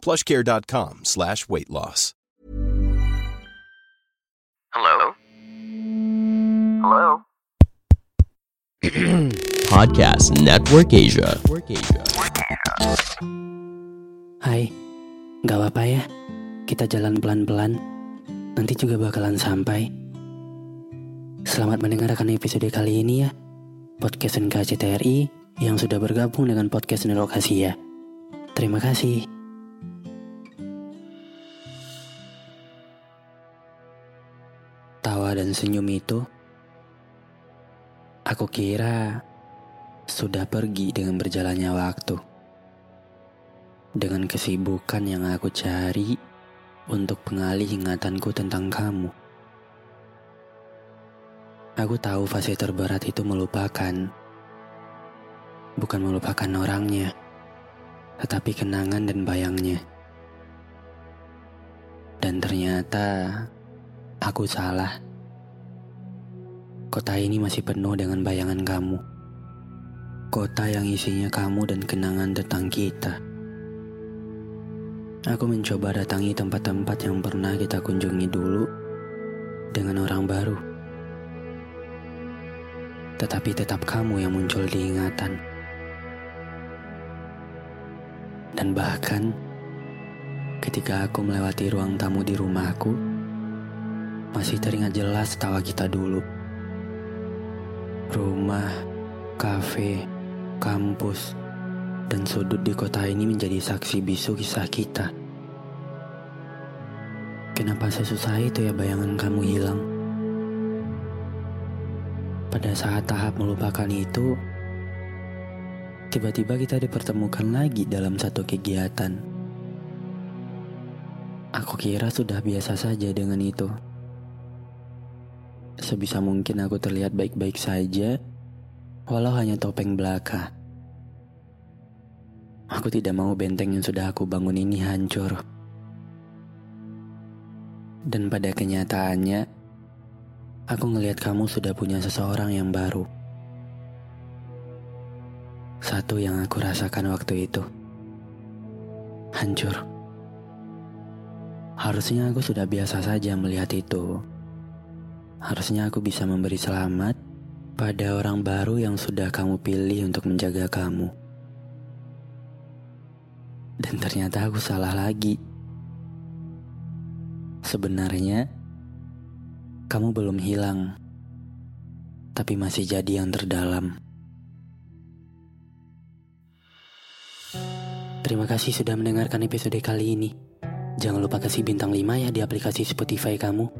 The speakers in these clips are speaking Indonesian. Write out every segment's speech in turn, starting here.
plushcare.com slash weight loss. Hello? Hello? Podcast Network Asia. Hai, gak apa-apa ya. Kita jalan pelan-pelan. Nanti juga bakalan sampai. Selamat mendengarkan episode kali ini ya. Podcast NKCTRI yang sudah bergabung dengan podcast Nerok Asia. Terima kasih. Dan senyum itu, aku kira sudah pergi dengan berjalannya waktu. Dengan kesibukan yang aku cari untuk pengalih ingatanku tentang kamu. Aku tahu fase terberat itu melupakan. Bukan melupakan orangnya, tetapi kenangan dan bayangnya. Dan ternyata aku salah. Kota ini masih penuh dengan bayangan kamu. Kota yang isinya kamu dan kenangan tentang kita. Aku mencoba datangi tempat-tempat yang pernah kita kunjungi dulu dengan orang baru. Tetapi tetap kamu yang muncul di ingatan. Dan bahkan ketika aku melewati ruang tamu di rumahku, masih teringat jelas tawa kita dulu. Rumah, kafe, kampus, dan sudut di kota ini menjadi saksi bisu kisah kita. Kenapa sesusah itu ya bayangan kamu hilang? Pada saat tahap melupakan itu, tiba-tiba kita dipertemukan lagi dalam satu kegiatan. Aku kira sudah biasa saja dengan itu. Sebisa mungkin aku terlihat baik-baik saja, walau hanya topeng belaka. Aku tidak mau benteng yang sudah aku bangun ini hancur. Dan pada kenyataannya, aku ngelihat kamu sudah punya seseorang yang baru. Satu yang aku rasakan waktu itu. Hancur. Harusnya aku sudah biasa saja melihat itu. Harusnya aku bisa memberi selamat pada orang baru yang sudah kamu pilih untuk menjaga kamu. Dan ternyata aku salah lagi. Sebenarnya, kamu belum hilang, tapi masih jadi yang terdalam. Terima kasih sudah mendengarkan episode kali ini. Jangan lupa kasih bintang 5 ya di aplikasi Spotify kamu.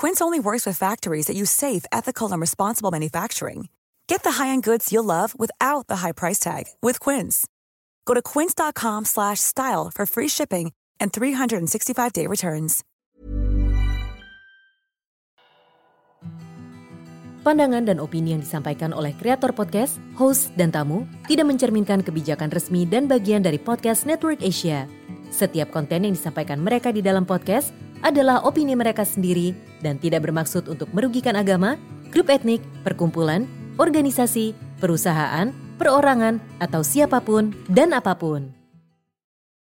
Quince only works with factories that use safe, ethical, and responsible manufacturing. Get the high-end goods you'll love without the high price tag with Quince. Go to quince.com slash style for free shipping and 365-day returns. Pandangan dan opini yang disampaikan oleh kreator podcast, host, dan tamu tidak mencerminkan kebijakan resmi dan bagian dari podcast Network Asia. Setiap konten yang disampaikan mereka di dalam podcast adalah opini mereka sendiri dan tidak bermaksud untuk merugikan agama, grup etnik, perkumpulan, organisasi, perusahaan, perorangan, atau siapa pun dan apa pun.